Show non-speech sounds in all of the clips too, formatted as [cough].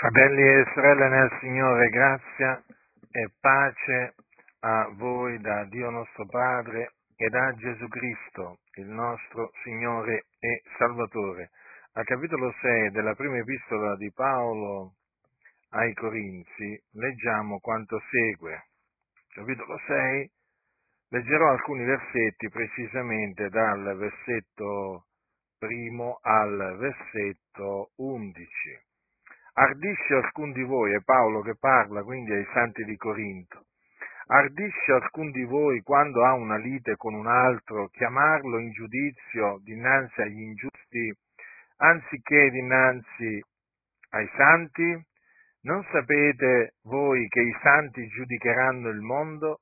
Fratelli e sorelle nel Signore, grazia e pace a voi da Dio nostro Padre e da Gesù Cristo, il nostro Signore e Salvatore. Al capitolo 6 della prima epistola di Paolo ai Corinzi leggiamo quanto segue. Capitolo 6, leggerò alcuni versetti precisamente dal versetto primo al versetto 11 Ardisce alcun di voi, è Paolo che parla quindi ai santi di Corinto, ardisce alcun di voi quando ha una lite con un altro chiamarlo in giudizio dinanzi agli ingiusti anziché dinanzi ai santi? Non sapete voi che i santi giudicheranno il mondo?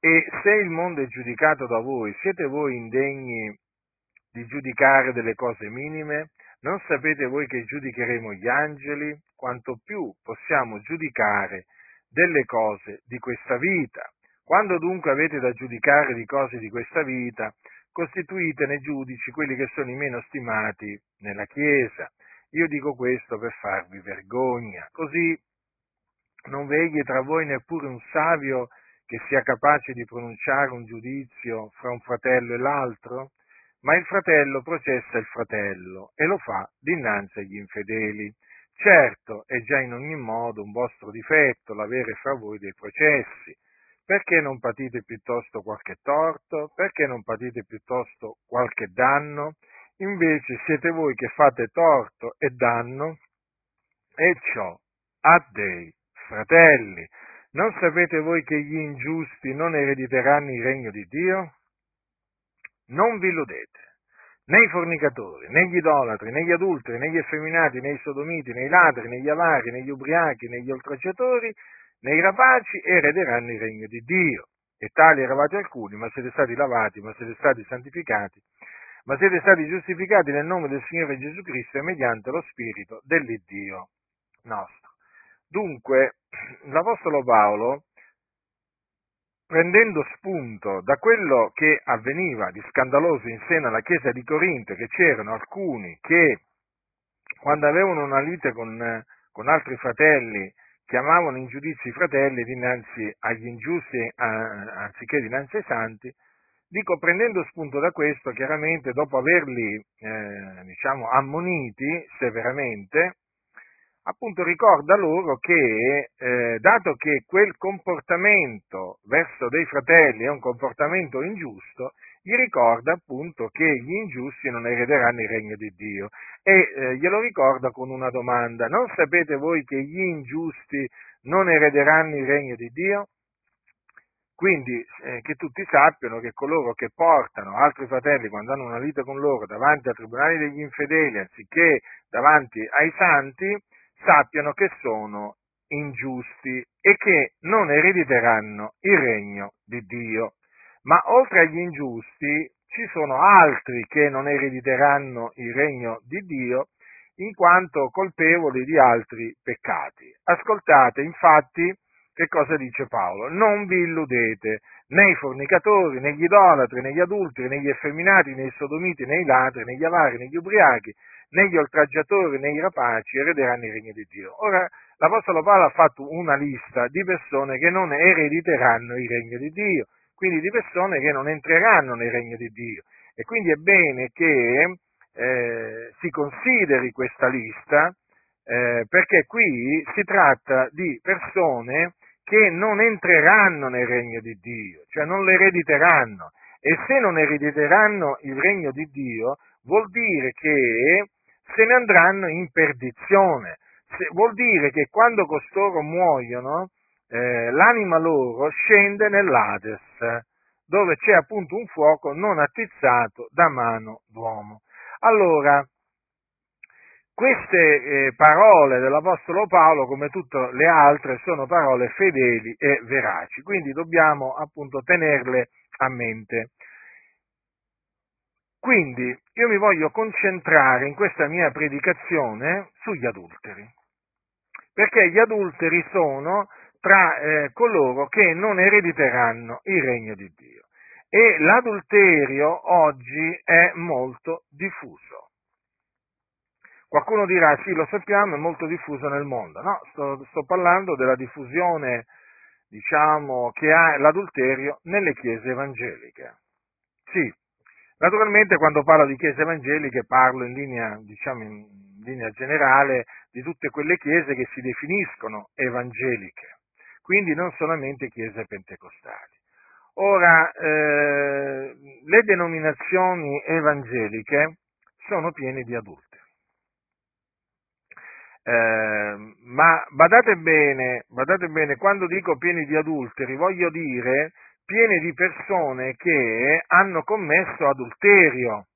E se il mondo è giudicato da voi, siete voi indegni di giudicare delle cose minime? Non sapete voi che giudicheremo gli angeli? Quanto più possiamo giudicare delle cose di questa vita. Quando dunque avete da giudicare di cose di questa vita, costituitene giudici quelli che sono i meno stimati nella Chiesa. Io dico questo per farvi vergogna. Così non vegli tra voi neppure un savio che sia capace di pronunciare un giudizio fra un fratello e l'altro? Ma il fratello processa il fratello e lo fa dinanzi agli infedeli. Certo, è già in ogni modo un vostro difetto l'avere fra voi dei processi. Perché non patite piuttosto qualche torto? Perché non patite piuttosto qualche danno? Invece siete voi che fate torto e danno, e ciò a dei fratelli. Non sapete voi che gli ingiusti non erediteranno il regno di Dio? Non vi illudete, né i fornicatori, né gli idolatri, né gli adulteri, né gli effeminati, né i sodomiti, né i ladri, né gli avari, né gli ubriachi, né gli oltraggiatori, né i rapaci erederanno il regno di Dio. E tali eravate alcuni, ma siete stati lavati, ma siete stati santificati, ma siete stati giustificati nel nome del Signore Gesù Cristo e mediante lo Spirito dell'Iddio nostro. Dunque, [clears throat] l'Apostolo Paolo prendendo spunto da quello che avveniva di scandaloso in seno alla chiesa di Corinto, che c'erano alcuni che quando avevano una lite con, con altri fratelli chiamavano in giudizio i fratelli dinanzi agli ingiusti anziché dinanzi ai santi, dico prendendo spunto da questo, chiaramente dopo averli eh, diciamo, ammoniti severamente, appunto ricorda loro che, eh, dato che quel comportamento verso dei fratelli è un comportamento ingiusto, gli ricorda appunto che gli ingiusti non erederanno il regno di Dio e eh, glielo ricorda con una domanda, non sapete voi che gli ingiusti non erederanno il regno di Dio? Quindi eh, che tutti sappiano che coloro che portano altri fratelli quando hanno una lite con loro davanti ai tribunali degli infedeli anziché davanti ai santi, sappiano che sono ingiusti e che non erediteranno il regno di Dio. Ma oltre agli ingiusti ci sono altri che non erediteranno il regno di Dio in quanto colpevoli di altri peccati. Ascoltate infatti che cosa dice Paolo. Non vi illudete, né i fornicatori, né gli idolatri, né gli adulteri, né gli effeminati, né i sodomiti, né i ladri, né gli avari, né gli ubriachi, né gli oltraggiatori né i rapaci erederanno il regno di Dio. Ora, l'Apostolo Paolo ha fatto una lista di persone che non erediteranno il regno di Dio, quindi di persone che non entreranno nel regno di Dio. E quindi è bene che eh, si consideri questa lista, eh, perché qui si tratta di persone che non entreranno nel regno di Dio, cioè non l'erediteranno. E se non erediteranno il regno di Dio, vuol dire che se ne andranno in perdizione. Se, vuol dire che quando costoro muoiono, eh, l'anima loro scende nell'Ades, dove c'è appunto un fuoco non attizzato da mano d'uomo. Allora, queste eh, parole dell'Apostolo Paolo, come tutte le altre, sono parole fedeli e veraci, quindi dobbiamo appunto tenerle a mente. Quindi io mi voglio concentrare in questa mia predicazione sugli adulteri, perché gli adulteri sono tra eh, coloro che non erediteranno il regno di Dio. E l'adulterio oggi è molto diffuso. Qualcuno dirà sì, lo sappiamo, è molto diffuso nel mondo. No, sto, sto parlando della diffusione, diciamo, che ha l'adulterio nelle chiese evangeliche. Sì, naturalmente quando parlo di chiese evangeliche parlo in linea, diciamo, in linea generale di tutte quelle chiese che si definiscono evangeliche, quindi non solamente chiese pentecostali. Ora, eh, le denominazioni evangeliche sono piene di adulti. Eh, ma badate bene, badate bene, quando dico pieni di adulteri, voglio dire pieni di persone che hanno commesso adulterio.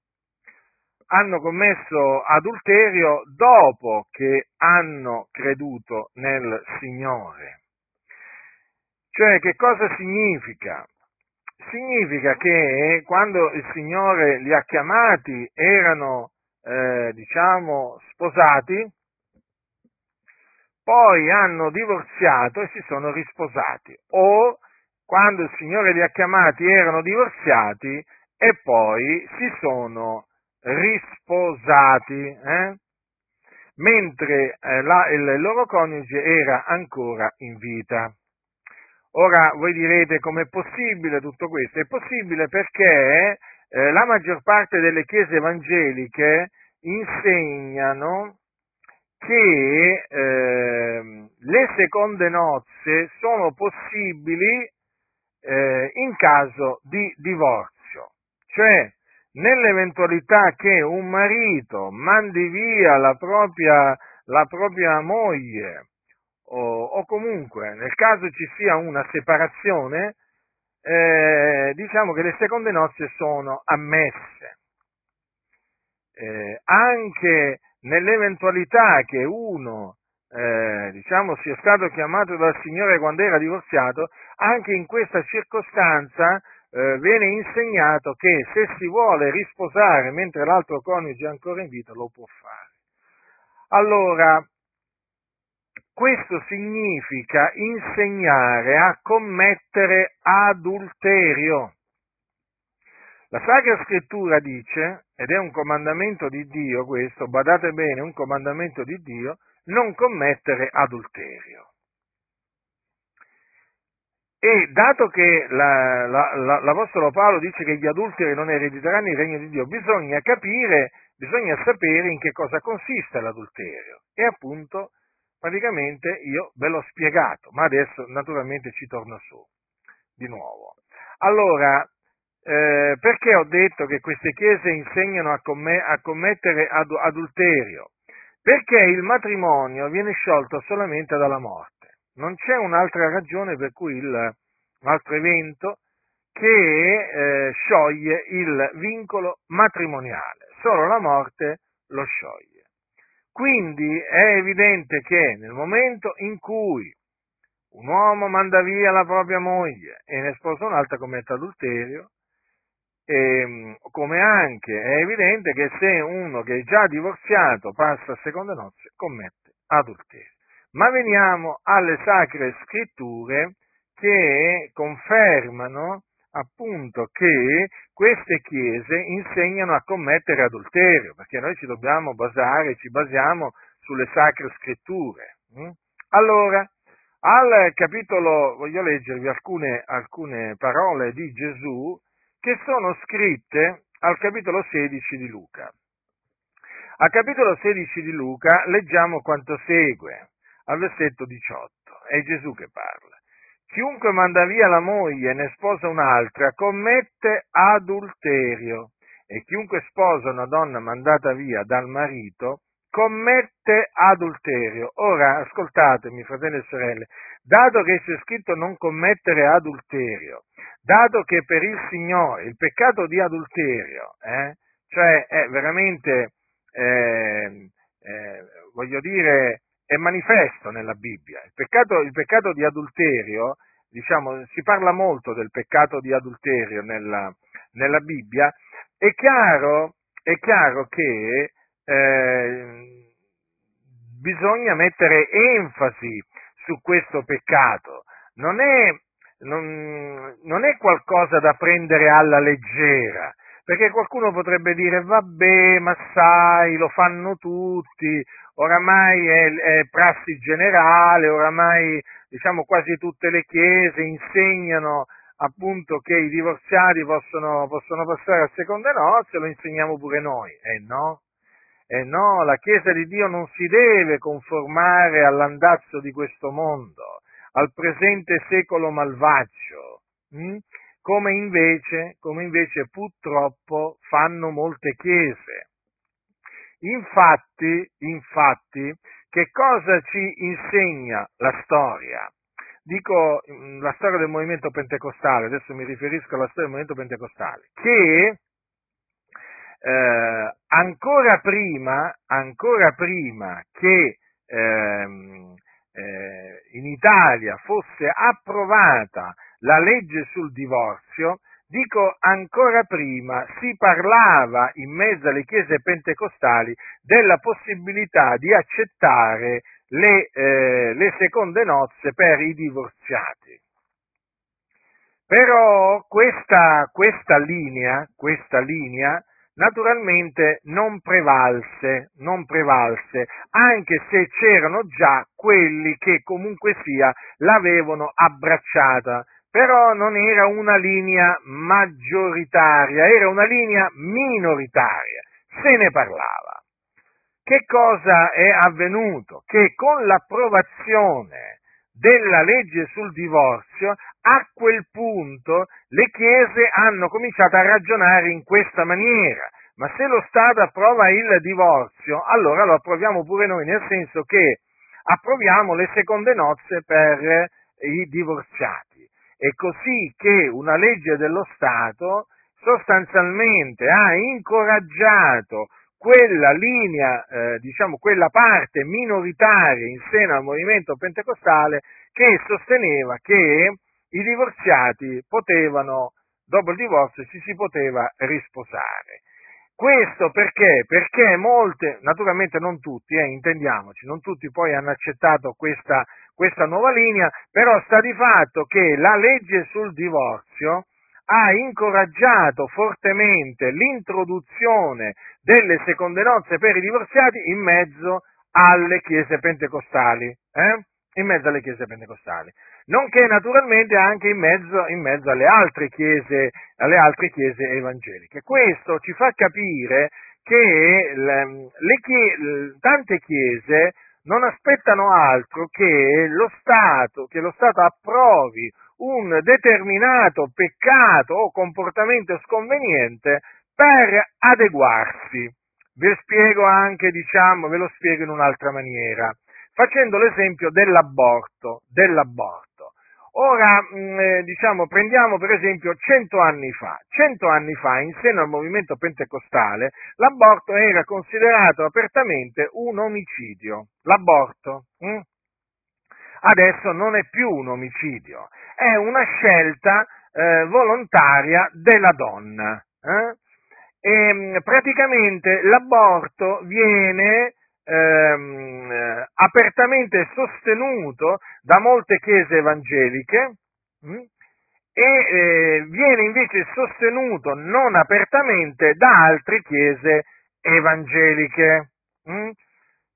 Hanno commesso adulterio dopo che hanno creduto nel Signore. Cioè, che cosa significa? Significa che quando il Signore li ha chiamati erano, eh, diciamo, sposati, poi hanno divorziato e si sono risposati, o quando il Signore li ha chiamati erano divorziati e poi si sono risposati, eh? mentre eh, la, il loro coniuge era ancora in vita. Ora voi direte com'è possibile tutto questo? È possibile perché eh, la maggior parte delle chiese evangeliche insegnano che eh, le seconde nozze sono possibili eh, in caso di divorzio, cioè nell'eventualità che un marito mandi via la propria, la propria moglie o, o, comunque nel caso ci sia una separazione, eh, diciamo che le seconde nozze sono ammesse. Eh, anche nell'eventualità che uno eh, diciamo, sia stato chiamato dal Signore quando era divorziato, anche in questa circostanza eh, viene insegnato che se si vuole risposare mentre l'altro coniuge è ancora in vita, lo può fare. Allora, questo significa insegnare a commettere adulterio. La Sacra Scrittura dice, ed è un comandamento di Dio questo, badate bene, un comandamento di Dio, non commettere adulterio. E dato che la, la, la, l'Apostolo Paolo dice che gli adulteri non erediteranno il regno di Dio, bisogna capire, bisogna sapere in che cosa consiste l'adulterio. E appunto, praticamente io ve l'ho spiegato, ma adesso naturalmente ci torno su di nuovo. Allora, eh, perché ho detto che queste chiese insegnano a, comm- a commettere ad- adulterio? Perché il matrimonio viene sciolto solamente dalla morte. Non c'è un'altra ragione per cui il, un altro evento che eh, scioglie il vincolo matrimoniale. Solo la morte lo scioglie. Quindi è evidente che nel momento in cui un uomo manda via la propria moglie e ne sposa un'altra commette adulterio, e, ehm, come anche è evidente che se uno che è già divorziato passa a seconde nozze, commette adulterio. Ma veniamo alle sacre scritture che confermano appunto che queste chiese insegnano a commettere adulterio, perché noi ci dobbiamo basare, ci basiamo sulle sacre scritture. Hm? Allora, al capitolo, voglio leggervi alcune, alcune parole di Gesù che sono scritte al capitolo 16 di Luca. Al capitolo 16 di Luca leggiamo quanto segue, al versetto 18, è Gesù che parla. Chiunque manda via la moglie e ne sposa un'altra commette adulterio e chiunque sposa una donna mandata via dal marito commette adulterio. Ora, ascoltatemi, fratelli e sorelle, dato che c'è scritto non commettere adulterio, dato che per il Signore il peccato di adulterio, eh, cioè è veramente, eh, eh, voglio dire, è manifesto nella Bibbia. Il peccato, il peccato, di adulterio, diciamo, si parla molto del peccato di adulterio nella, nella Bibbia, è chiaro, è chiaro che eh, bisogna mettere enfasi su questo peccato. Non è, non, non è qualcosa da prendere alla leggera, Perché qualcuno potrebbe dire, vabbè, ma sai, lo fanno tutti, oramai è, è prassi generale, oramai diciamo quasi tutte le chiese insegnano appunto che i divorziati possono, possono passare a seconde nozze, lo insegniamo pure noi. Eh no, eh no, la Chiesa di Dio non si deve conformare all'andazzo di questo mondo, al presente secolo malvagio, hm? come, invece, come invece purtroppo fanno molte Chiese. Infatti, infatti, che cosa ci insegna la storia? Dico mm, la storia del movimento pentecostale, adesso mi riferisco alla storia del movimento pentecostale, che eh, ancora, prima, ancora prima che ehm, eh, in Italia fosse approvata la legge sul divorzio, dico ancora prima, si parlava in mezzo alle chiese pentecostali della possibilità di accettare le, eh, le seconde nozze per i divorziati. Però questa, questa, linea, questa linea naturalmente non prevalse, non prevalse, anche se c'erano già quelli che comunque sia l'avevano abbracciata, però non era una linea maggioritaria, era una linea minoritaria, se ne parlava. Che cosa è avvenuto? Che con l'approvazione della legge sul divorzio, a quel punto le chiese hanno cominciato a ragionare in questa maniera. Ma se lo Stato approva il divorzio, allora lo approviamo pure noi, nel senso che approviamo le seconde nozze per i divorziati. È così che una legge dello Stato sostanzialmente ha incoraggiato quella linea, eh, diciamo quella parte minoritaria in seno al movimento pentecostale che sosteneva che i divorziati potevano, dopo il divorzio, ci si poteva risposare. Questo perché? Perché molte, naturalmente non tutti, eh, intendiamoci, non tutti poi hanno accettato questa, questa nuova linea, però sta di fatto che la legge sul divorzio ha incoraggiato fortemente l'introduzione delle seconde nozze per i divorziati in mezzo alle chiese pentecostali. Eh? In mezzo alle chiese pentecostali. Nonché naturalmente anche in mezzo, in mezzo alle, altre chiese, alle altre chiese evangeliche. Questo ci fa capire che le, le, tante chiese non aspettano altro che lo Stato, che lo Stato approvi un determinato peccato o comportamento sconveniente per adeguarsi. Ve spiego anche, diciamo, ve lo spiego in un'altra maniera, facendo l'esempio dell'aborto, dell'aborto. Ora, mm, eh, diciamo, prendiamo per esempio cento anni fa. Cento anni fa, in seno al movimento pentecostale, l'aborto era considerato apertamente un omicidio. L'aborto. Mh? Mm? Adesso non è più un omicidio, è una scelta eh, volontaria della donna. Eh? E, mm, praticamente l'aborto viene ehm, apertamente sostenuto da molte chiese evangeliche mh, hm, e eh, viene invece sostenuto non apertamente da altre chiese evangeliche. Mh, hm.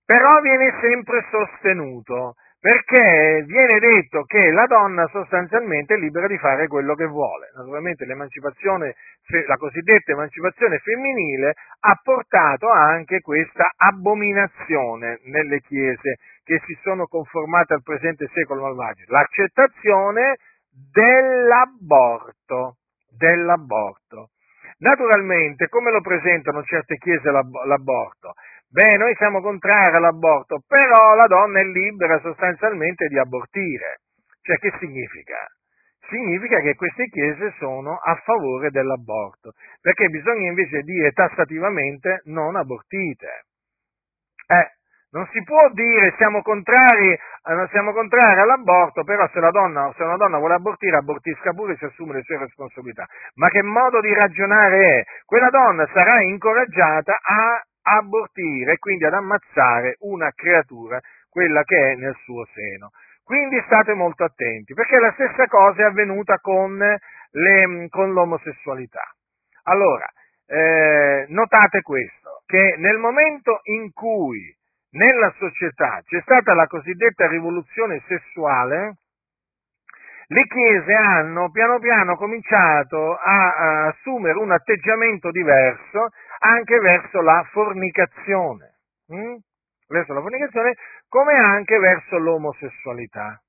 però viene sempre sostenuto perché viene detto che la donna sostanzialmente è libera di fare quello che vuole. Naturalmente la cosiddetta emancipazione femminile ha portato anche questa abominazione nelle chiese che si sono conformate al presente secolo malvagio, l'accettazione dell'aborto, dell'aborto. Naturalmente, come lo presentano certe chiese l'aborto? Beh, noi siamo contrari all'aborto, però la donna è libera sostanzialmente di abortire. Cioè, che significa? Significa che queste chiese sono a favore dell'aborto, perché bisogna invece dire tassativamente non abortite. Eh, non si può dire siamo contrari, eh, siamo contrari all'aborto, però se, donna, se, una donna vuole abortire, abortisca pure e si assume le sue responsabilità. Ma che modo di ragionare è? Quella donna sarà incoraggiata a abortire e quindi ad ammazzare una creatura, quella che è nel suo seno. Quindi state molto attenti, perché la stessa cosa è avvenuta con, le, con l'omosessualità. Allora, eh, notate questo, che nel momento in cui nella società c'è stata la cosiddetta rivoluzione sessuale, le chiese hanno piano piano cominciato a, a assumere un atteggiamento diverso anche verso la fornicazione, hm? verso la fornicazione come anche verso l'omosessualità.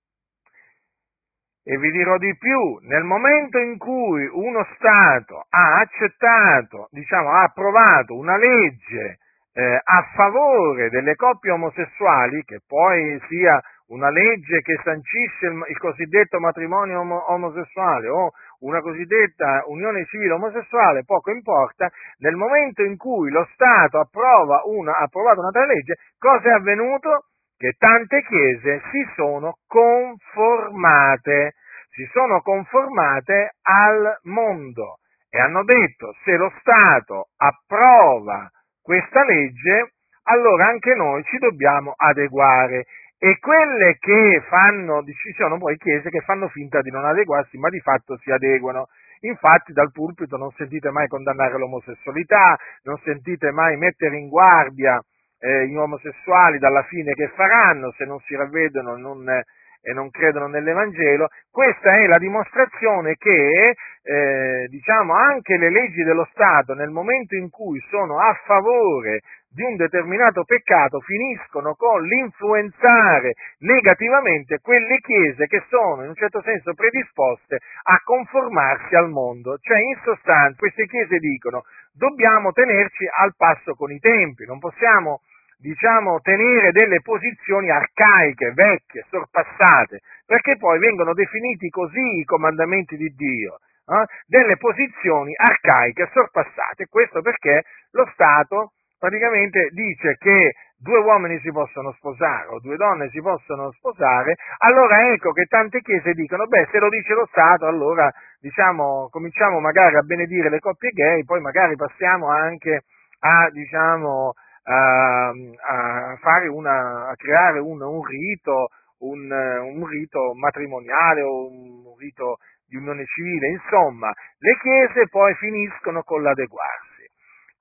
E vi dirò di più, nel momento in cui uno Stato ha accettato, diciamo, ha approvato una legge eh, a favore delle coppie omosessuali, che poi sia una legge che sancisce il, il cosiddetto matrimonio om- omosessuale o una cosiddetta unione civile omosessuale, poco importa, nel momento in cui lo Stato approva una, ha approvato una legge, cosa è avvenuto? Che tante chiese si sono conformate, si sono conformate al mondo e hanno detto se lo Stato approva questa legge, allora anche noi ci dobbiamo adeguare. E quelle che fanno, ci sono poi chiese che fanno finta di non adeguarsi, ma di fatto si adeguano. Infatti dal pulpito non sentite mai condannare l'omosessualità, non sentite mai mettere in guardia eh, gli omosessuali dalla fine che faranno se non si ravvedono non, eh, e non credono nell'Evangelo. Questa è la dimostrazione che eh, diciamo, anche le leggi dello Stato nel momento in cui sono a favore di un determinato peccato finiscono con l'influenzare negativamente quelle chiese che sono in un certo senso predisposte a conformarsi al mondo. Cioè, in sostanza, queste chiese dicono dobbiamo tenerci al passo con i tempi, non possiamo diciamo, tenere delle posizioni arcaiche, vecchie, sorpassate, perché poi vengono definiti così i comandamenti di Dio, eh? delle posizioni arcaiche, sorpassate, questo perché lo Stato praticamente dice che due uomini si possono sposare o due donne si possono sposare, allora ecco che tante chiese dicono, beh, se lo dice lo Stato, allora diciamo, cominciamo magari a benedire le coppie gay, poi magari passiamo anche a, diciamo, a, a, una, a creare un, un rito, un, un, rito matrimoniale o un rito di unione civile, insomma, le chiese poi finiscono con l'adeguarsi.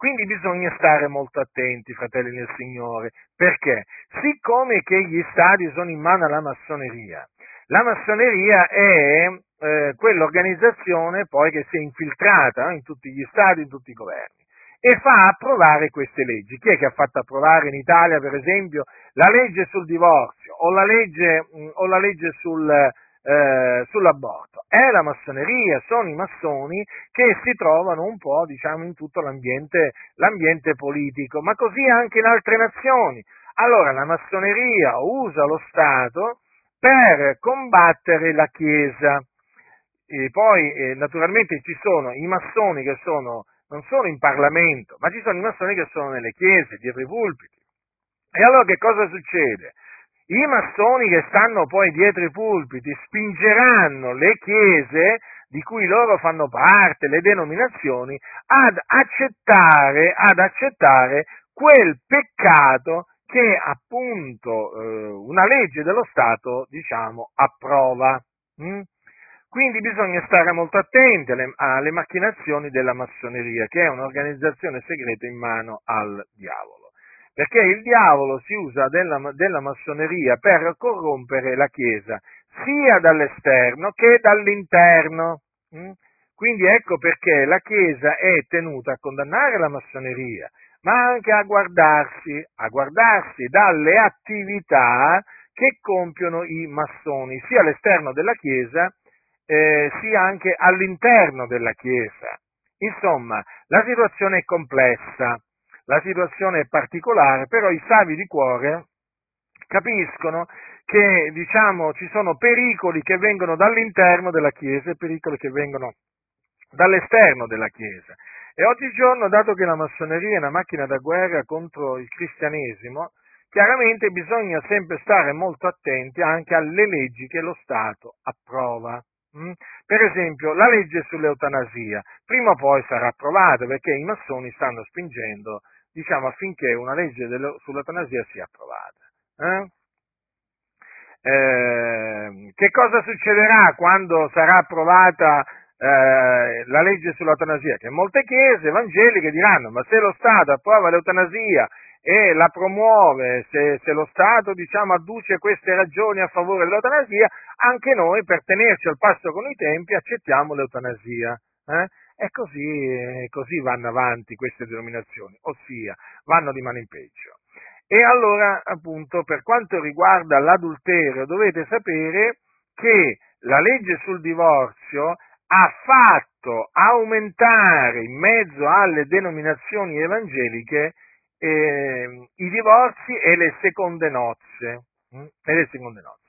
Quindi bisogna stare molto attenti, fratelli del Signore, perché siccome che gli stati sono in mano alla massoneria, la massoneria è eh, quell'organizzazione poi che si è infiltrata eh, in tutti gli stati, in tutti i governi e fa approvare queste leggi. Chi è che ha fatto approvare in Italia, per esempio, la legge sul divorzio o la legge, mh, o la legge sul, eh, sull'aborto. È la massoneria, sono i massoni che si trovano un po' diciamo, in tutto l'ambiente, l'ambiente politico, ma così anche in altre nazioni. Allora la massoneria usa lo Stato per combattere la Chiesa. E poi eh, naturalmente ci sono i massoni che sono, non sono in Parlamento, ma ci sono i massoni che sono nelle chiese, dietro i pulpiti. E allora che cosa succede? I massoni che stanno poi dietro i pulpiti spingeranno le chiese di cui loro fanno parte, le denominazioni, ad accettare, ad accettare quel peccato che appunto eh, una legge dello Stato, diciamo, approva. Mm? Quindi bisogna stare molto attenti alle, alle macchinazioni della massoneria, che è un'organizzazione segreta in mano al diavolo perché il diavolo si usa della, della massoneria per corrompere la Chiesa, sia dall'esterno che dall'interno. Mm? Quindi ecco perché la Chiesa è tenuta a condannare la massoneria, ma anche a guardarsi, a guardarsi dalle attività che compiono i massoni, sia all'esterno della Chiesa, eh, sia anche all'interno della Chiesa. Insomma, la situazione è complessa la situazione è particolare, però i savi di cuore capiscono che diciamo, ci sono pericoli che vengono dall'interno della Chiesa e pericoli che vengono dall'esterno della Chiesa. E oggigiorno, dato che la massoneria è una macchina da guerra contro il cristianesimo, chiaramente bisogna sempre stare molto attenti anche alle leggi che lo Stato approva. Mm? Per esempio, la legge sull'eutanasia prima o poi sarà approvata perché i massoni stanno spingendo diciamo, affinché una legge sull'eutanasia sia approvata. Eh? Eh, che cosa succederà quando sarà approvata eh, la legge sull'eutanasia, che molte chiese evangeliche diranno, ma se lo Stato approva l'eutanasia e la promuove, se, se, lo Stato diciamo, adduce queste ragioni a favore dell'eutanasia, anche noi per tenerci al passo con i tempi accettiamo l'eutanasia. Eh? E così, così vanno avanti queste denominazioni, ossia vanno di mano in peggio. E allora, appunto, per quanto riguarda l'adulterio, dovete sapere che la legge sul divorzio ha fatto aumentare in mezzo alle denominazioni evangeliche eh, i divorzi e le seconde nozze. Hm? E le seconde nozze.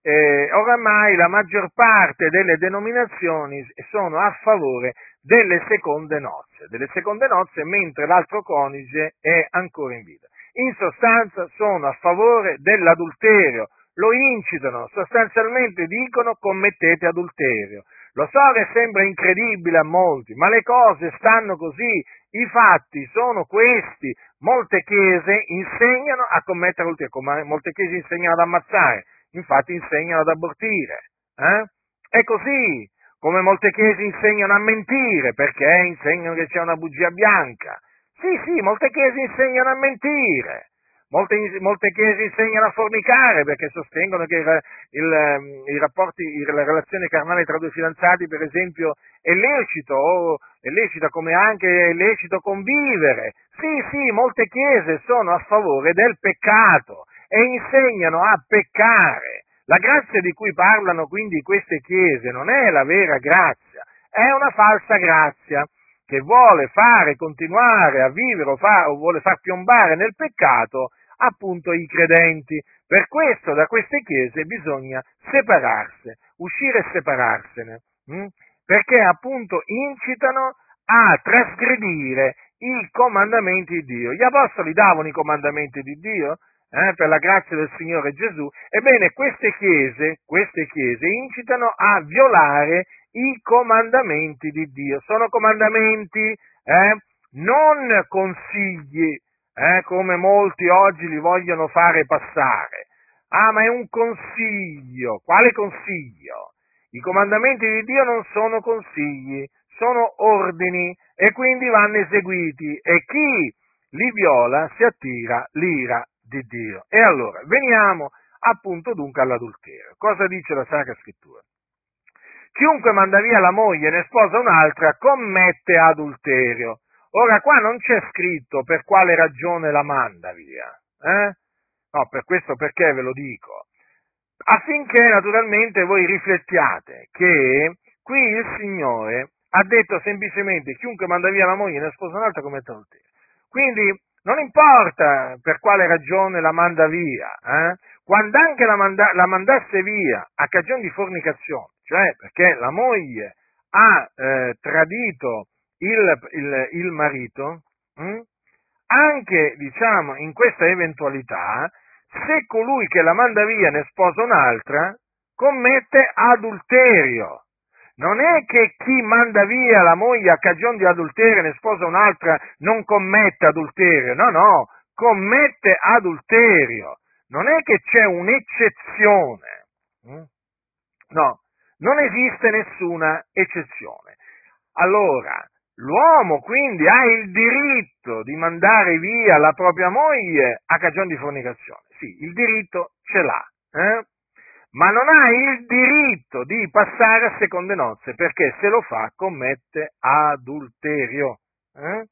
Eh, oramai la maggior parte delle denominazioni sono a favore delle seconde nozze, delle seconde nozze mentre l'altro coniuge è ancora in vita. In sostanza sono a favore dell'adulterio, lo incitano, sostanzialmente dicono commettete adulterio. Lo so che sembra incredibile a molti, ma le cose stanno così, i fatti sono questi. Molte chiese insegnano a commettere adulterio, molte chiese insegnano ad ammazzare, infatti insegnano ad abortire. Eh? È così, come molte chiese insegnano a mentire, perché insegnano che c'è una bugia bianca. Sì, sì, molte chiese insegnano a mentire. Molte, molte, chiese insegnano a fornicare perché sostengono che il, il, i rapporti, le relazioni carnali tra due fidanzati, per esempio, è lecito, o è lecito come anche è lecito convivere. Sì, sì, molte chiese sono a favore del peccato e insegnano a peccare. La grazia di cui parlano quindi queste chiese non è la vera grazia, è una falsa grazia che vuole fare continuare a vivere o, fa, o vuole far piombare nel peccato appunto i credenti. Per questo da queste chiese bisogna separarsi, uscire e separarsene, hm? perché appunto incitano a trasgredire i comandamenti di Dio. Gli apostoli davano i comandamenti di Dio eh, per la grazia del Signore Gesù, ebbene queste chiese, queste chiese incitano a violare i comandamenti di Dio. Sono comandamenti, eh, non consigli eh, come molti oggi li vogliono fare passare. Ah, ma è un consiglio. Quale consiglio? I comandamenti di Dio non sono consigli, sono ordini e quindi vanno eseguiti e chi li viola si attira l'ira di Dio. E allora, veniamo appunto dunque all'adulterio. Cosa dice la Sacra Scrittura? Chiunque manda via la moglie e ne sposa un'altra commette adulterio. Ora qua non c'è scritto per quale ragione la manda via. Eh? No, per questo perché ve lo dico. Affinché naturalmente voi riflettiate che qui il Signore ha detto semplicemente chiunque manda via la moglie e ne sposa un'altra commette adulterio. Quindi non importa per quale ragione la manda via, eh? quando anche la, manda, la, mandasse via a cagione di fornicazione, cioè perché la moglie ha eh, tradito il, il, il marito, hm? anche diciamo in questa eventualità, se colui che la manda via ne sposa un'altra, commette adulterio. Non è che chi manda via la moglie a cagione di adulterio e ne sposa un'altra non commette adulterio, no, no, commette adulterio. Non è che c'è un'eccezione. Hm? No, non esiste nessuna eccezione. Allora, L'uomo quindi ha il diritto di mandare via la propria moglie a cagione di fornicazione. Sì, il diritto ce l'ha, eh? Ma non ha il diritto di passare a seconde nozze perché se lo fa commette adulterio. Eh?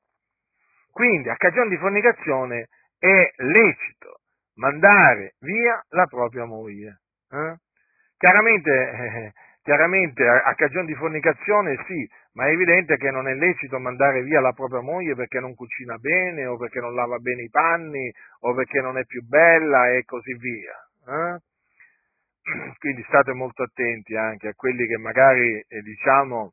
Quindi a cagione di fornicazione è lecito mandare via la propria moglie. Eh? Chiaramente, eh, chiaramente a, a cagione di fornicazione sì, ma è evidente che non è lecito mandare via la propria moglie perché non cucina bene o perché non lava bene i panni o perché non è più bella e così via. Eh? [clears throat] Quindi state molto attenti anche a quelli che magari, eh, diciamo,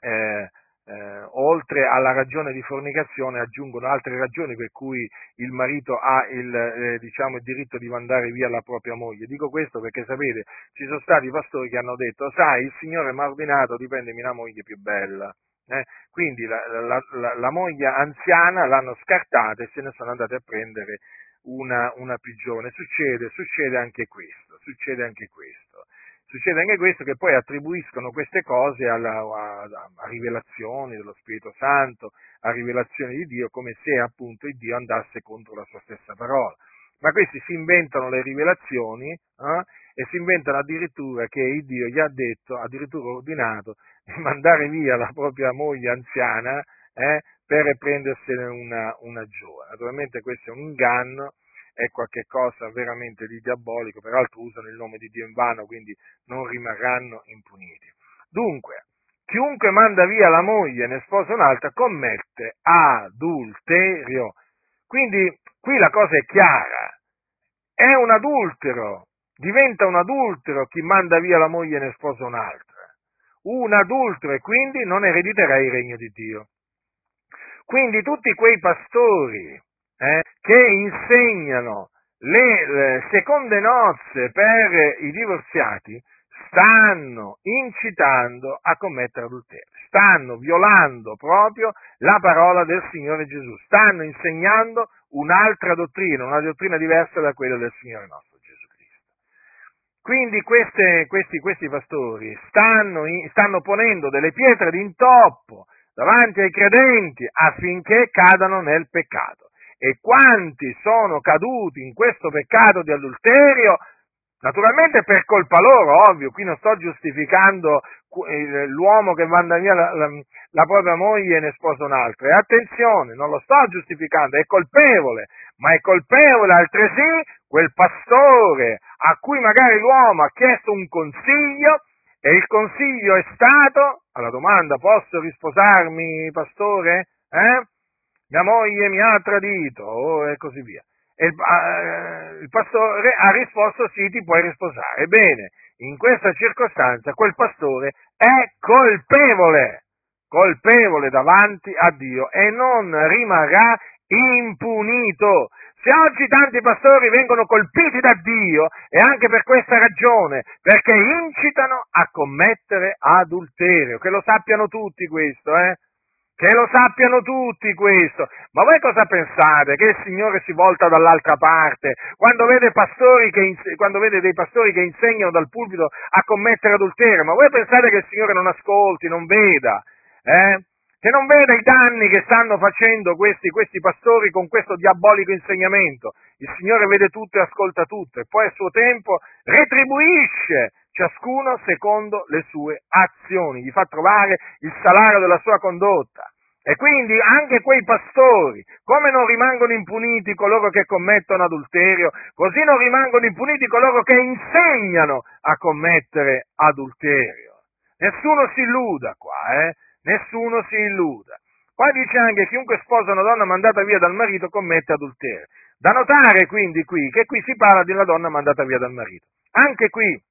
eh, eh, oltre alla ragione di fornicazione aggiungono altre ragioni per cui il marito ha il, eh, diciamo, il, diritto di mandare via la propria moglie. Dico questo perché sapete, ci sono stati pastori che hanno detto, sai, il Signore mi ha ordinato di prendermi una moglie più bella. Eh? Quindi la, la, la, la, moglie anziana l'hanno scartata e se ne sono andate a prendere una, una più giovane. Succede, succede anche questo, succede anche questo succede anche questo che poi attribuiscono queste cose alla, a, a, rivelazioni dello Spirito Santo, a rivelazioni di Dio, come se appunto il Dio andasse contro la sua stessa parola. Ma questi si inventano le rivelazioni eh, e si inventano addirittura che il Dio gli ha detto, addirittura ordinato, di mandare via la propria moglie anziana eh, per prendersene una, una giovane. Naturalmente questo è un inganno è qualcosa veramente di diabolico, peraltro usano il nome di Dio in vano, quindi non rimarranno impuniti. Dunque, chiunque manda via la moglie e ne sposa un'altra commette adulterio. Quindi qui la cosa è chiara, è un adultero, diventa un adultero chi manda via la moglie e ne sposa un'altra. Un adultero e quindi non erediterà il regno di Dio. Quindi tutti quei pastori eh, che insegnano le, le seconde nozze per i divorziati stanno incitando a commettere adulterio, stanno violando proprio la parola del Signore Gesù, stanno insegnando un'altra dottrina, una dottrina diversa da quella del Signore nostro Gesù Cristo. Quindi queste, questi, questi, pastori stanno, stanno ponendo delle pietre d'intoppo davanti ai credenti affinché cadano nel peccato. E quanti sono caduti in questo peccato di adulterio, naturalmente per colpa loro, ovvio, qui non sto giustificando l'uomo che manda via la, la, la propria moglie e ne sposa un'altra, e attenzione, non lo sto giustificando, è colpevole, ma è colpevole altresì quel pastore a cui magari l'uomo ha chiesto un consiglio e il consiglio è stato, alla domanda posso risposarmi, pastore? Eh? mia moglie mi ha tradito, oh, e così via. E il, uh, il pastore ha risposto sì, ti puoi risposare. Ebbene, in questa circostanza quel pastore è colpevole, colpevole davanti a Dio e non rimarrà impunito. Se oggi tanti pastori vengono colpiti da Dio è anche per questa ragione, perché incitano a commettere adulterio, che lo sappiano tutti questo, eh? Che lo sappiano tutti questo. Ma voi cosa pensate? Che il Signore si volta dall'altra parte quando vede, che, quando vede dei pastori che insegnano dal pulpito a commettere adulterio? Ma voi pensate che il Signore non ascolti, non veda? Eh? Che non veda i danni che stanno facendo questi, questi pastori con questo diabolico insegnamento? Il Signore vede tutto e ascolta tutto e poi a suo tempo retribuisce ciascuno secondo le sue azioni, gli fa trovare il salario della sua condotta. E quindi anche quei pastori, come non rimangono impuniti coloro che commettono adulterio, così non rimangono impuniti coloro che insegnano a commettere adulterio. Nessuno si illuda qua, eh? Nessuno si illuda. Qua dice anche chiunque sposa una donna mandata via dal marito commette adulterio. Da notare quindi qui che qui si parla di una donna mandata via dal marito. Anche qui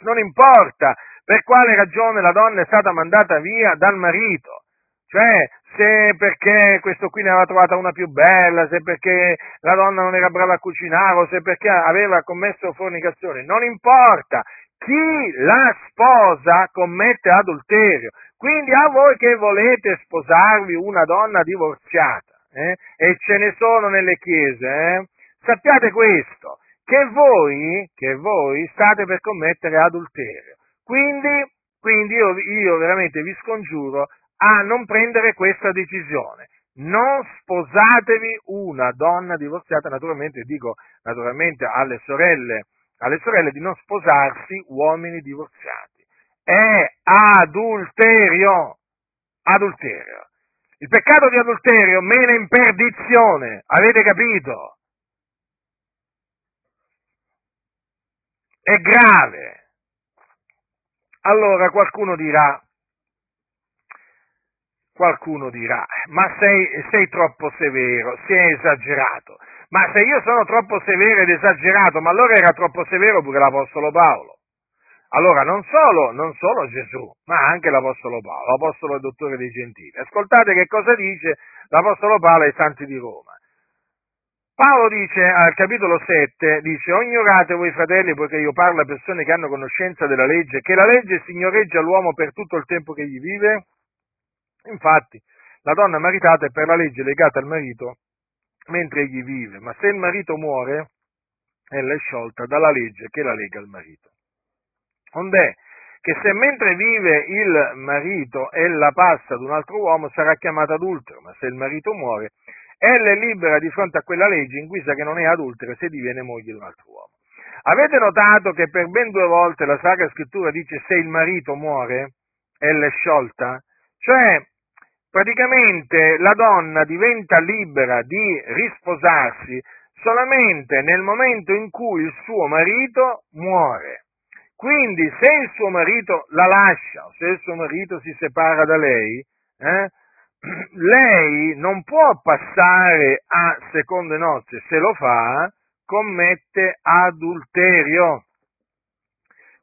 non importa per quale ragione la donna è stata mandata via dal marito, cioè se perché questo qui ne aveva trovata una più bella, se perché la donna non era brava a cucinare o se perché aveva commesso fornicazione, non importa, chi la sposa commette adulterio. Quindi a voi che volete sposarvi una donna divorziata, eh, e ce ne sono nelle chiese, eh, sappiate questo, che voi, che voi state per commettere adulterio. Quindi, quindi io, io veramente vi scongiuro a non prendere questa decisione. Non sposatevi una donna divorziata, naturalmente dico naturalmente alle sorelle, alle sorelle di non sposarsi uomini divorziati. È adulterio, adulterio. Il peccato di adulterio mena in perdizione, avete capito? è grave. Allora qualcuno dirà, qualcuno dirà, ma sei, sei troppo severo, sei esagerato. Ma se io sono troppo severo ed esagerato, ma allora era troppo severo pure l'Apostolo Paolo. Allora non solo, non solo Gesù, ma anche l'Apostolo Paolo, l'Apostolo e Dottore dei Gentili. Ascoltate che cosa dice l'Apostolo Paolo ai Santi di Roma. Paolo dice al capitolo 7, dice, ignorate voi fratelli, poiché io parlo a persone che hanno conoscenza della legge, che la legge signoreggia l'uomo per tutto il tempo che gli vive? Infatti, la donna maritata è per la legge legata al marito mentre egli vive, ma se il marito muore, ella è sciolta dalla legge che la lega al marito. Ond'è che se mentre vive il marito ella passa ad un altro uomo sarà chiamata adultero, ma se il marito muore, ella è libera di fronte a quella legge in guisa che non è adultera se diviene moglie di un altro uomo. Avete notato che per ben due volte la Sacra Scrittura dice se il marito muore, ella è sciolta? Cioè, praticamente la donna diventa libera di risposarsi solamente nel momento in cui il suo marito muore. Quindi se il suo marito la lascia se il suo marito si separa da lei, eh, [clears throat] lei non può passare a seconde nozze, se lo fa commette adulterio.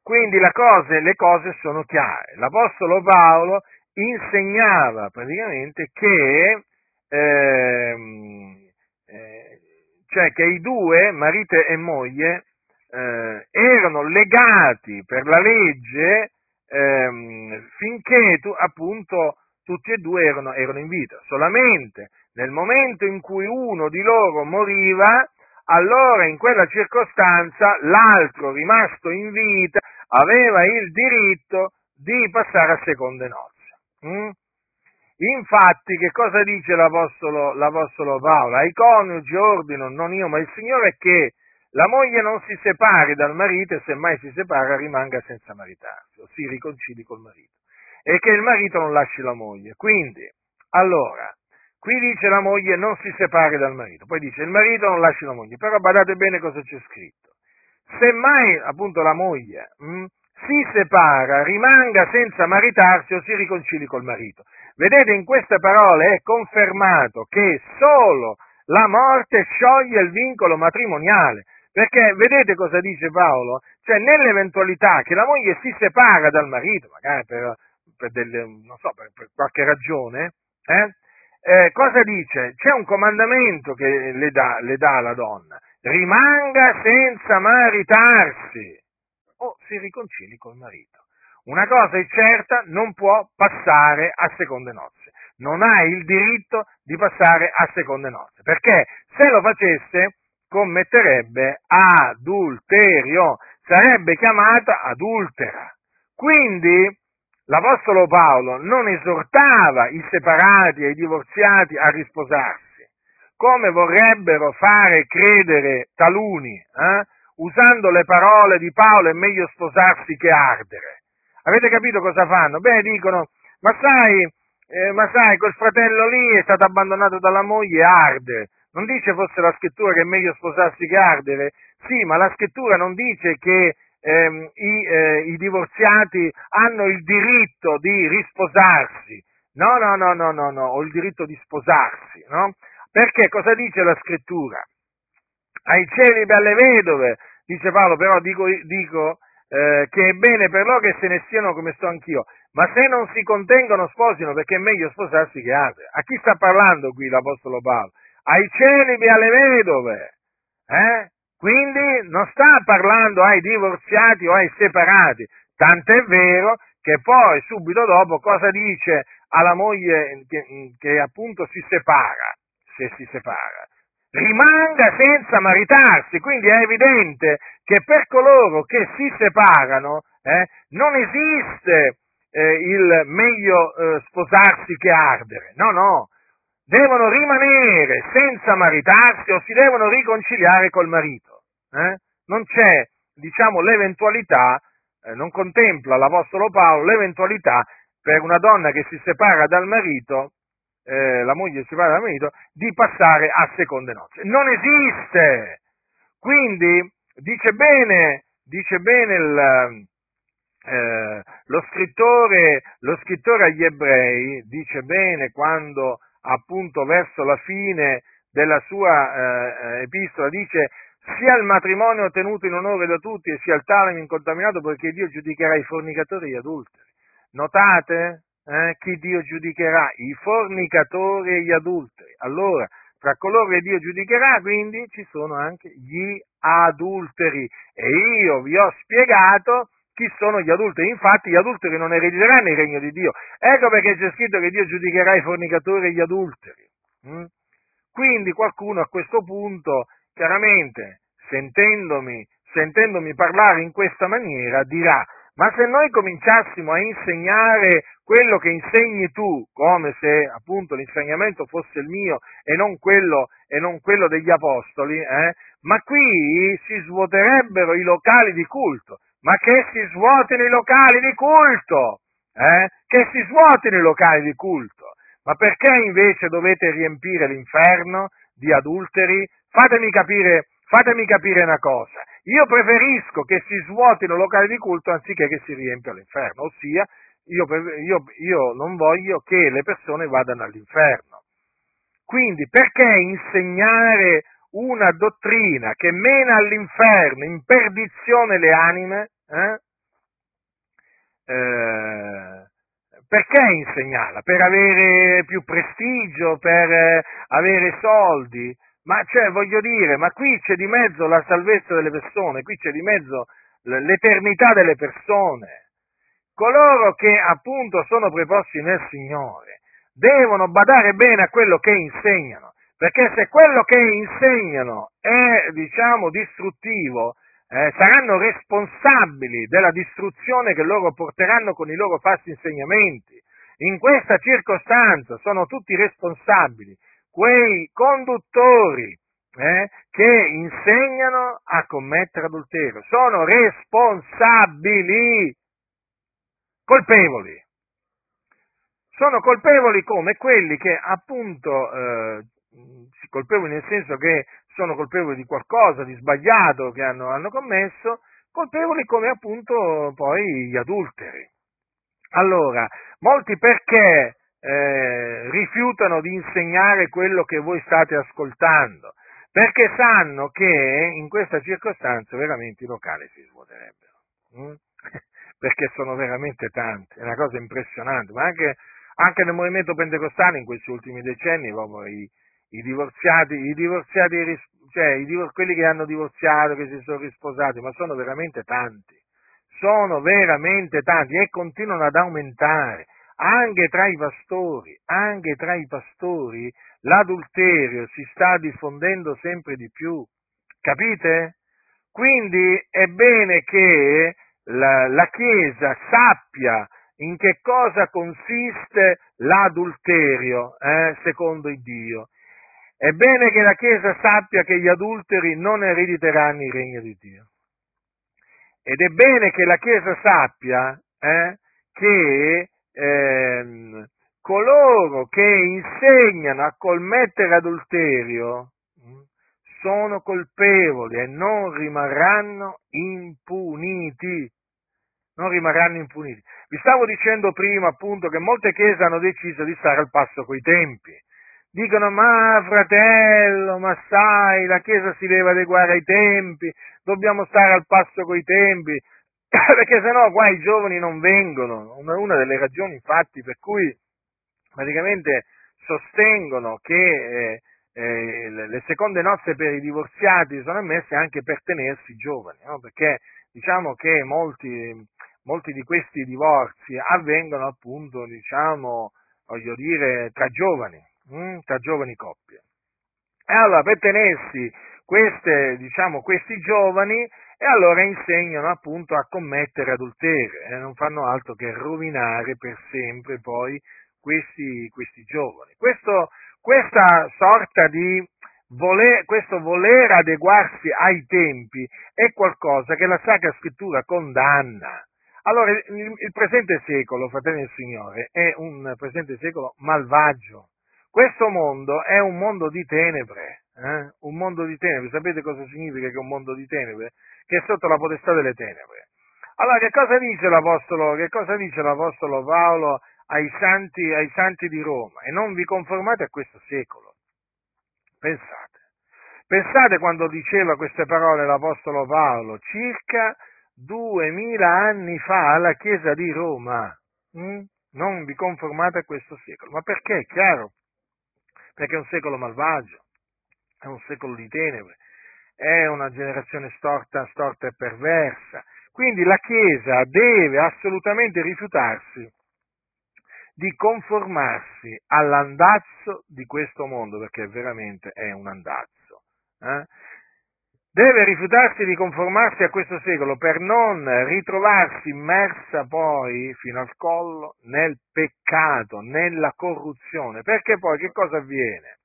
Quindi cose, le cose sono chiare. L'Apostolo Paolo insegnava praticamente che, ehm, eh, cioè che i due, marito e moglie, eh, erano legati per la legge ehm, finché tu, appunto tutti e due erano, erano in vita. Solamente nel momento in cui uno di loro moriva, allora in quella circostanza l'altro rimasto in vita aveva il diritto di passare a seconde nozze. Mm? Infatti, che cosa dice l'Apostolo, l'Apostolo Paolo? Ai coniugi ordino, non io ma il Signore, che la moglie non si separi dal marito e se mai si separa rimanga senza maritarsi, o si riconcili col marito. E che il marito non lasci la moglie. Quindi, allora, qui dice la moglie non si separi dal marito, poi dice il marito non lasci la moglie, però badate bene cosa c'è scritto. Se mai, appunto, la moglie mh, hm, si separa, rimanga senza maritarsi o si riconcili col marito. Vedete, in queste parole è confermato che solo la morte scioglie il vincolo matrimoniale. Perché vedete cosa dice Paolo? Cioè, nell'eventualità che la moglie si separa dal marito, magari per, per, delle, so, per, per qualche ragione, eh, eh, cosa dice? C'è un comandamento che le dà, le dà la donna, rimanga senza maritarsi o si riconcili col marito. Una cosa è certa, non può passare a seconde nozze, non ha il diritto di passare a seconde nozze, perché se lo facesse commetterebbe adulterio, sarebbe chiamata adultera. Quindi l'Apostolo Paolo non esortava i separati e i divorziati a risposarsi, come vorrebbero fare credere taluni, eh? usando le parole di Paolo è meglio sposarsi che ardere. Avete capito cosa fanno? Beh, dicono, ma sai, eh, ma sai, quel fratello lì è stato abbandonato dalla moglie e arde. Non dice forse la scrittura che è meglio sposarsi che ardere? Sì, ma la scrittura non dice che ehm, i, eh, i, divorziati hanno il diritto di risposarsi. No, no, no, no, no, no, ho il diritto di sposarsi, no? Perché cosa dice la scrittura? Ai celibi alle vedove, dice Paolo, però dico, dico eh, che è bene per loro che se ne stiano come sto anch'io, ma se non si contengono sposino perché è meglio sposarsi che ardere. A chi sta parlando qui l'Apostolo Paolo? Ai celibi e alle vedove. Eh? Quindi non sta parlando ai divorziati o ai separati, tant'è vero che poi subito dopo cosa dice alla moglie che, che appunto si separa, se si separa? Rimanga senza maritarsi, quindi è evidente che per coloro che si separano eh, non esiste eh, il meglio eh, sposarsi che ardere, no, no, devono rimanere senza maritarsi o si devono riconciliare col marito. Eh? Non c'è, diciamo, l'eventualità, eh, non contempla l'Apostolo Paolo l'eventualità per una donna che si separa dal marito, eh, la moglie si separa dal marito, di passare a seconde nozze. Non esiste! Quindi dice bene, dice bene il, eh, lo, scrittore, lo scrittore agli ebrei, dice bene quando appunto verso la fine della sua eh, epistola, dice sia il matrimonio tenuto in onore da tutti e sia il tale incontaminato poiché Dio giudicherà i fornicatori e gli adulteri. Notate eh, chi Dio giudicherà? I fornicatori e gli adulteri. Allora, tra coloro che Dio giudicherà, quindi ci sono anche gli adulteri. E io vi ho spiegato chi sono gli adulteri. Infatti gli adulteri non erediteranno il regno di Dio. Ecco perché c'è scritto che Dio giudicherà i fornicatori e gli adulteri. Mm? Quindi qualcuno a questo punto, chiaramente, sentendomi, sentendomi parlare in questa maniera, dirà, Ma se noi cominciassimo a insegnare quello che insegni tu, come se appunto l'insegnamento fosse il mio e non quello, e non quello degli apostoli, eh, ma qui si svuoterebbero i locali di culto. Ma che si svuotino i locali di culto! Eh? Che si svuotino i locali di culto! Ma perché invece dovete riempire l'inferno di adulteri? Fatemi capire, fatemi capire una cosa. Io preferisco che si svuotino locali di culto anziché che si riempia l'inferno, ossia io, io, io non voglio che le persone vadano all'inferno. Quindi perché insegnare una dottrina che mena all'inferno, in perdizione le anime? Eh? Eh, perché insegnarla? Per avere più prestigio, per eh, avere soldi? Ma cioè, voglio dire, ma qui c'è di mezzo la salvezza delle persone, qui c'è di mezzo l'eternità delle persone. Coloro che appunto sono preposti nel Signore devono badare bene a quello che insegnano, perché se quello che insegnano è, diciamo, distruttivo, eh, saranno responsabili della distruzione che loro porteranno con i loro falsi insegnamenti. In questa circostanza sono tutti responsabili quei conduttori eh, che insegnano a commettere adulterio. Sono responsabili, colpevoli. Sono colpevoli come quelli che appunto, eh, colpevoli nel senso che sono colpevoli di qualcosa di sbagliato che hanno, hanno commesso, colpevoli come appunto poi gli adulteri. Allora, molti perché eh, rifiutano di insegnare quello che voi state ascoltando, perché sanno che in questa circostanza veramente i locali si svuoterebbero, hm? [laughs] perché sono veramente tanti, è una cosa impressionante, ma anche, anche nel movimento pentecostale in questi ultimi decenni proprio i, i divorziati, i divorziati cioè i divor- quelli che hanno divorziato, che si sono risposati, ma sono veramente tanti, sono veramente tanti e continuano ad aumentare anche tra i pastori, anche tra i pastori, l'adulterio si sta diffondendo sempre di più. Capite? Quindi è bene che la, la Chiesa sappia in che cosa consiste l'adulterio, eh, secondo il Dio. È bene che la Chiesa sappia che gli adulteri non erediteranno il regno di Dio. Ed è bene che la Chiesa sappia eh, che ehm, coloro che insegnano a commettere adulterio mm, sono colpevoli e non rimarranno impuniti. Non rimarranno impuniti. Vi stavo dicendo prima appunto che molte chiese hanno deciso di stare al passo coi tempi. Dicono, ma fratello, ma sai, la Chiesa si deve adeguare ai tempi, dobbiamo stare al passo coi tempi. [coughs] perché sennò qua i giovani non vengono. Una, delle ragioni infatti per cui praticamente sostengono che eh, eh, le seconde nozze per i divorziati sono ammesse anche per tenersi giovani, no? perché diciamo che molti, molti, di questi divorzi avvengono appunto, diciamo, voglio dire, tra giovani, hm? tra giovani coppie. E allora per tenersi queste, diciamo, questi giovani e allora insegnano appunto a commettere adulterio e non fanno altro che rovinare per sempre poi questi, questi giovani. Questo, questa sorta di voler, questo voler adeguarsi ai tempi è qualcosa che la Sacra Scrittura condanna. Allora, il, il presente secolo, fratelli del Signore, è un presente secolo malvagio. Questo mondo è un mondo di tenebre, eh? un mondo di tenebre. Sapete cosa significa che è un mondo di tenebre? che è sotto la potestà delle tenebre. Allora, che cosa dice l'Apostolo, cosa dice l'Apostolo Paolo ai santi, ai santi di Roma? E non vi conformate a questo secolo. Pensate. Pensate quando diceva queste parole l'Apostolo Paolo, circa duemila anni fa alla Chiesa di Roma. Hm? Non vi conformate a questo secolo. Ma perché? È chiaro. Perché è un secolo malvagio, è un secolo di tenebre, è una generazione storta, storta e perversa. Quindi la Chiesa deve assolutamente rifiutarsi di conformarsi all'andazzo di questo mondo, perché veramente è un andazzo. Eh? Deve rifiutarsi di conformarsi a questo secolo per non ritrovarsi immersa poi fino al collo nel peccato, nella corruzione, perché poi che cosa avviene?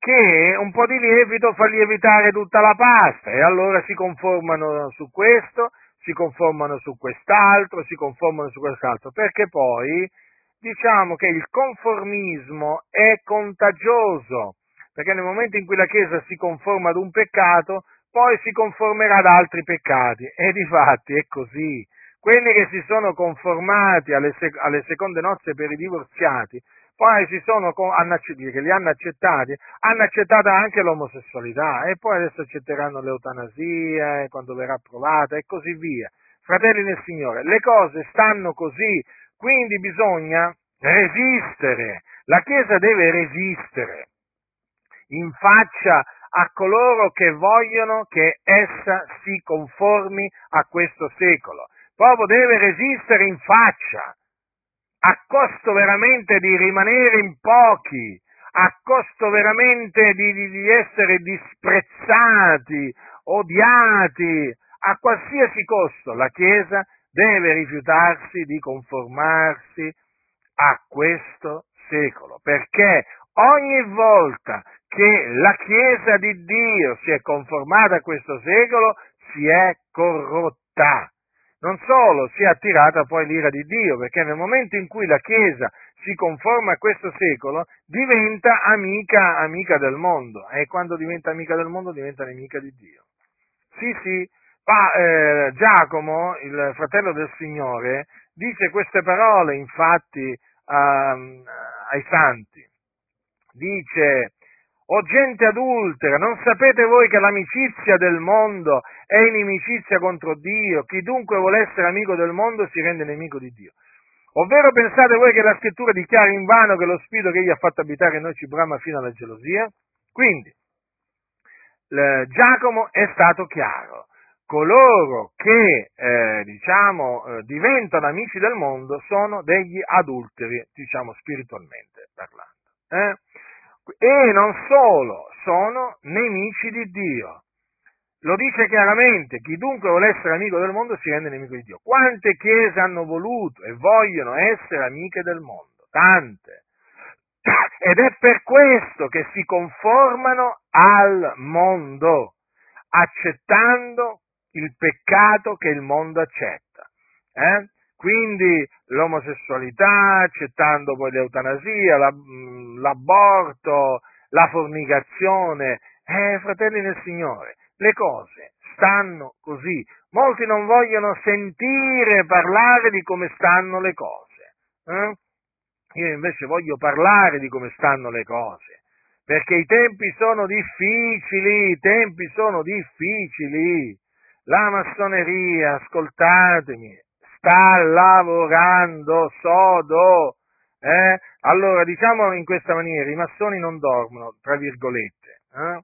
Che un po' di lievito fa lievitare tutta la pasta e allora si conformano su questo, si conformano su quest'altro, si conformano su quest'altro, perché poi diciamo che il conformismo è contagioso, perché nel momento in cui la Chiesa si conforma ad un peccato, poi si conformerà ad altri peccati. E di fatti è così. Quelli che si sono conformati alle, sec- alle seconde nozze per i divorziati, poi si sono, che li hanno accettati, hanno accettato anche l'omosessualità e poi adesso accetteranno l'eutanasia quando verrà approvata e così via. Fratelli nel Signore, le cose stanno così, quindi bisogna resistere. La Chiesa deve resistere in faccia a coloro che vogliono che essa si conformi a questo secolo. Proprio deve resistere in faccia, a costo veramente di rimanere in pochi, a costo veramente di, di, di essere disprezzati, odiati, a qualsiasi costo la Chiesa deve rifiutarsi di conformarsi a questo secolo, perché ogni volta che la Chiesa di Dio si è conformata a questo secolo, si è corrotta. Non solo si è attirata poi l'ira di Dio, perché nel momento in cui la Chiesa si conforma a questo secolo, diventa amica, amica del mondo. E quando diventa amica del mondo, diventa nemica di Dio. Sì, sì, ma eh, Giacomo, il fratello del Signore, dice queste parole, infatti, uh, ai santi. Dice, o gente adultera, non sapete voi che l'amicizia del mondo è inimicizia contro Dio? Chi dunque vuole essere amico del mondo si rende nemico di Dio. Ovvero pensate voi che la scrittura dichiara in vano che lo spirito che egli ha fatto abitare in noi ci brama fino alla gelosia? Quindi, Giacomo è stato chiaro. Coloro che, eh, diciamo, eh, diventano amici del mondo sono degli adulteri, diciamo, spiritualmente parlando. Eh? E non solo, sono nemici di Dio. Lo dice chiaramente, chi dunque vuole essere amico del mondo si rende nemico di Dio. Quante chiese hanno voluto e vogliono essere amiche del mondo? Tante. [clears throat] Ed è per questo che si conformano al mondo, accettando il peccato che il mondo accetta. Eh? Quindi l'omosessualità, accettando poi l'eutanasia, la, mm, l'aborto, la fornicazione. Eh, fratelli del Signore, le cose stanno così. Molti non vogliono sentire parlare di come stanno le cose. Eh? Io invece voglio parlare di come stanno le cose, perché i tempi sono difficili, i tempi sono difficili. La massoneria, ascoltatemi, sta lavorando sodo. Eh? Allora, diciamo in questa maniera, i massoni non dormono, tra virgolette, eh?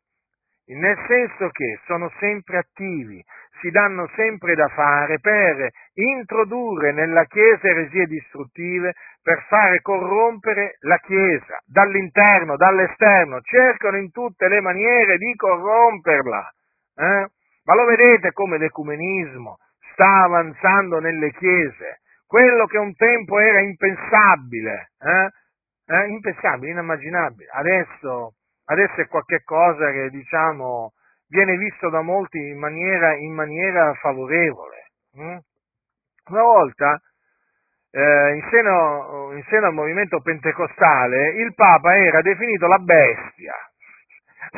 nel senso che sono sempre attivi, si danno sempre da fare per introdurre nella Chiesa eresie distruttive, per fare corrompere la Chiesa dall'interno, dall'esterno, cercano in tutte le maniere di corromperla. Eh? Ma lo vedete come l'ecumenismo, sta avanzando nelle chiese, quello che un tempo era impensabile, eh? Eh? impensabile, inimmaginabile, adesso, adesso è qualcosa che diciamo viene visto da molti in maniera, in maniera favorevole. Hm? Una volta, eh, in, seno, in seno al movimento pentecostale, il Papa era definito la bestia,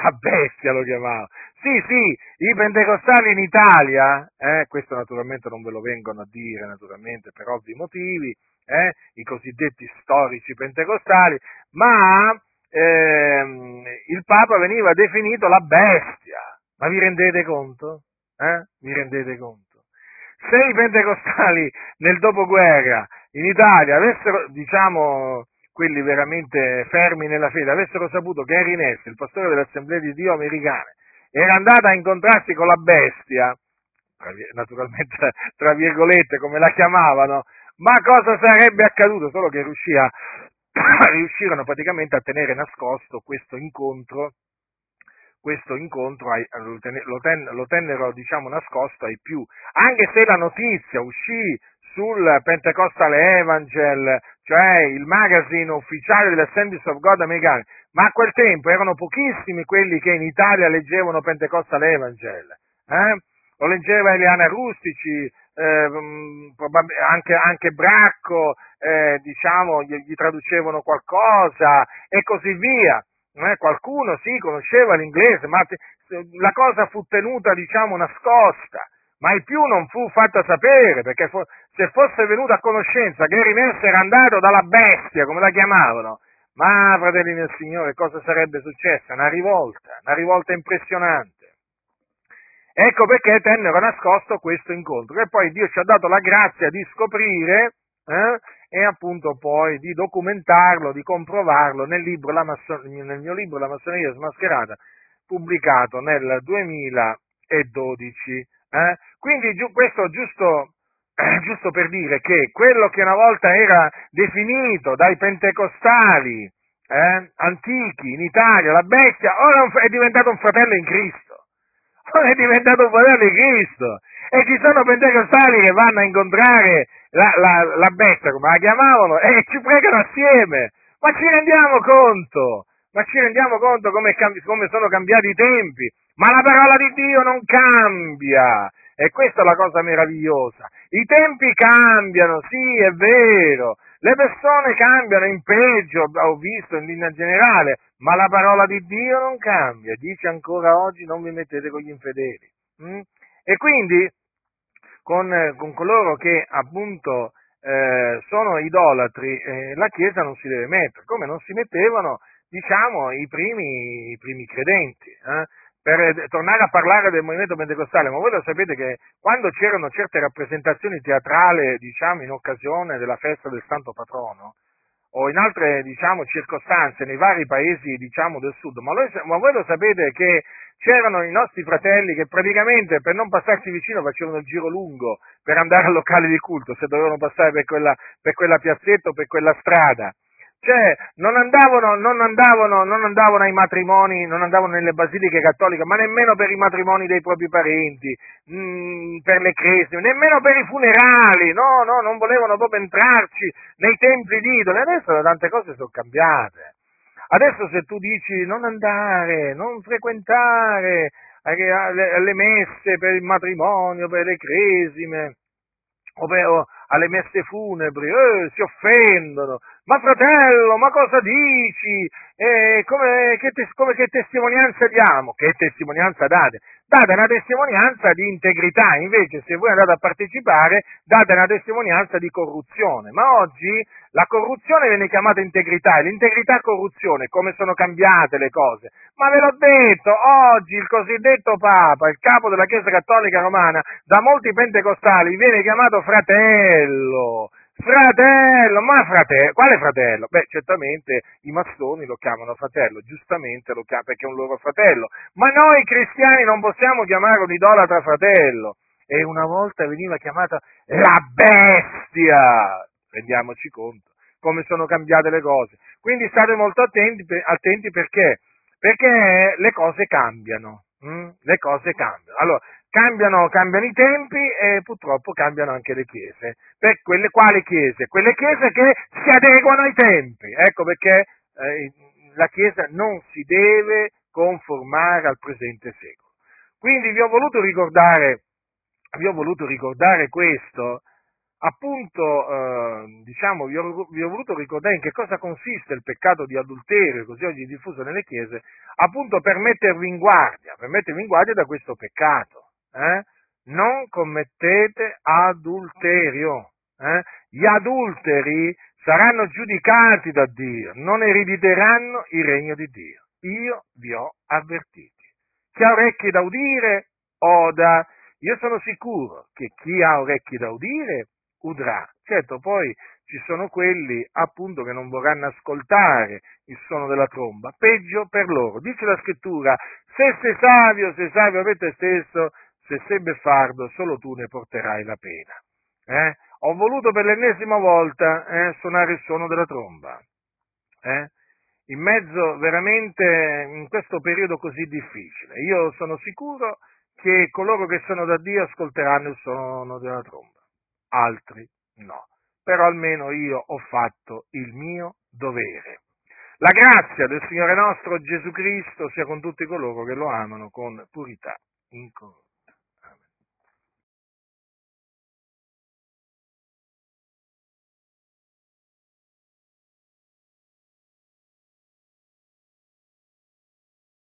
la bestia lo chiamava, sì, sì, i pentecostali in Italia, eh, questo naturalmente non ve lo vengono a dire, naturalmente per ovvi motivi, eh, i cosiddetti storici pentecostali, ma ehm, il Papa veniva definito la bestia. Ma vi rendete conto? Eh? Vi rendete conto? Se i pentecostali nel dopoguerra in Italia avessero, diciamo, quelli veramente fermi nella fede, avessero saputo che Henry Ness, il pastore dell'Assemblea di Dio americana, era andata a incontrarsi con la bestia, naturalmente [laughs] tra virgolette come la chiamavano, ma cosa sarebbe accaduto? Solo che riuscì [coughs] riuscirono praticamente a tenere nascosto questo incontro, questo incontro lo, lo tennero diciamo, nascosto ai più, anche se la notizia uscì sul Pentecostal Evangel, cioè il magazine ufficiale dell'Assemblies of God americano, ma a quel tempo erano pochissimi quelli che in Italia leggevano Pentecostal Evangel. Eh? Lo leggeva Eliana Rustici, eh, anche, anche, Bracco, eh, diciamo, gli, gli, traducevano qualcosa e così via. Eh, qualcuno sì, conosceva l'inglese, ma la cosa fu tenuta, diciamo, nascosta, mai più non fu fatta sapere, perché fo- se fosse venuto a conoscenza che Erinès era andato dalla bestia, come la chiamavano, ma, fratelli del Signore, cosa sarebbe successa? Una rivolta, una rivolta impressionante. Ecco perché tennero nascosto questo incontro, e poi Dio ci ha dato la grazia di scoprire eh, e appunto poi di documentarlo, di comprovarlo nel, libro, Masso- nel mio libro La massoneria smascherata, pubblicato nel 2012. Eh? Quindi giu- questo giusto, eh, [clears throat] giusto per dire che quello che una volta era definito dai pentecostali eh, antichi in Italia, la bestia, ora è diventato un fratello in Cristo. [laughs] Ora è diventato un fratello in Cristo. E ci sono pentecostali che vanno a incontrare la, la, la bestia, come la chiamavano, e ci pregano assieme. Ma ci rendiamo conto? Ma ci rendiamo conto come, come sono cambiati i tempi? Ma la parola di Dio non cambia. E questa è la cosa meravigliosa. I tempi cambiano, sì, è vero. Le persone cambiano in peggio, ho visto in linea generale, ma la parola di Dio non cambia. Dice ancora oggi non vi mettete con gli infedeli. Mm? E quindi con, con coloro che appunto eh, sono idolatri, eh, la Chiesa non si deve mettere, come non si mettevano, diciamo, i primi, i primi credenti. Eh? Per tornare a parlare del movimento pentecostale, ma voi lo sapete che quando c'erano certe rappresentazioni teatrali, diciamo, in occasione della festa del Santo Patrono, o in altre diciamo, circostanze nei vari paesi diciamo, del sud, ma, lo, ma, voi lo sapete che c'erano i nostri fratelli che praticamente per non passarci vicino facevano il giro lungo per andare al locale di culto, se dovevano passare per quella, per quella piazzetta o per quella strada. Cioè, non andavano, non, andavano, non andavano, ai matrimoni, non andavano nelle basiliche cattoliche, ma nemmeno per i matrimoni dei propri parenti, mh, mm, per le cresime, nemmeno per i funerali, no, no, non volevano proprio entrarci nei templi di idoli. Adesso tante cose sono cambiate. Adesso se tu dici non andare, non frequentare alle messe per il matrimonio, per le cresime, o alle messe funebri, eh, si offendono. Ma fratello, ma cosa dici? Eh, come, che, te, come, che testimonianza diamo? Che testimonianza date? Date una testimonianza di integrità, invece se voi andate a partecipare date una testimonianza di corruzione. Ma oggi la corruzione viene chiamata integrità e l'integrità corruzione, come sono cambiate le cose. Ma ve l'ho detto, oggi il cosiddetto Papa, il capo della Chiesa Cattolica Romana, da molti pentecostali viene chiamato fratello. Fratello, ma fratello, quale fratello? Beh, certamente i massoni lo chiamano fratello, giustamente lo chiamano perché è un loro fratello, ma noi cristiani non possiamo chiamare un idolatra fratello. E una volta veniva chiamata la bestia, rendiamoci conto come sono cambiate le cose. Quindi state molto attenti, attenti perché? Perché le cose cambiano, hm? le cose cambiano. Allora, cambiano, cambiano, i tempi e purtroppo cambiano anche le chiese. Per quelle quali chiese? Quelle chiese che si adeguano ai tempi. Ecco perché eh, la Chiesa non si deve conformare al presente secolo. Quindi vi ho voluto ricordare, vi ho voluto ricordare questo appunto, eh, diciamo, vi ho, vi ho, voluto ricordare in che cosa consiste il peccato di adulterio, così oggi diffuso nelle chiese, appunto per mettervi in guardia, per mettervi in guardia da questo peccato. Eh? Non commettete adulterio. Eh? Gli adulteri saranno giudicati da Dio, non erediteranno il regno di Dio. Io vi ho avvertiti. Chi ha orecchi da udire, oda. Io sono sicuro che chi ha orecchi da udire, udrà. Certo, poi ci sono quelli appunto che non vorranno ascoltare il suono della tromba, peggio per loro. Dice la scrittura, se sei savio, sei savio per te stesso, se sei beffardo, solo tu ne porterai la pena. Eh? Ho voluto per l'ennesima volta eh, suonare il suono della tromba. Eh? in mezzo veramente in questo periodo così difficile. Io sono sicuro che coloro che sono da Dio ascolteranno il suono della tromba, altri no. Però almeno io ho fatto il mio dovere. La grazia del Signore nostro Gesù Cristo sia con tutti coloro che lo amano con purità incorrotta.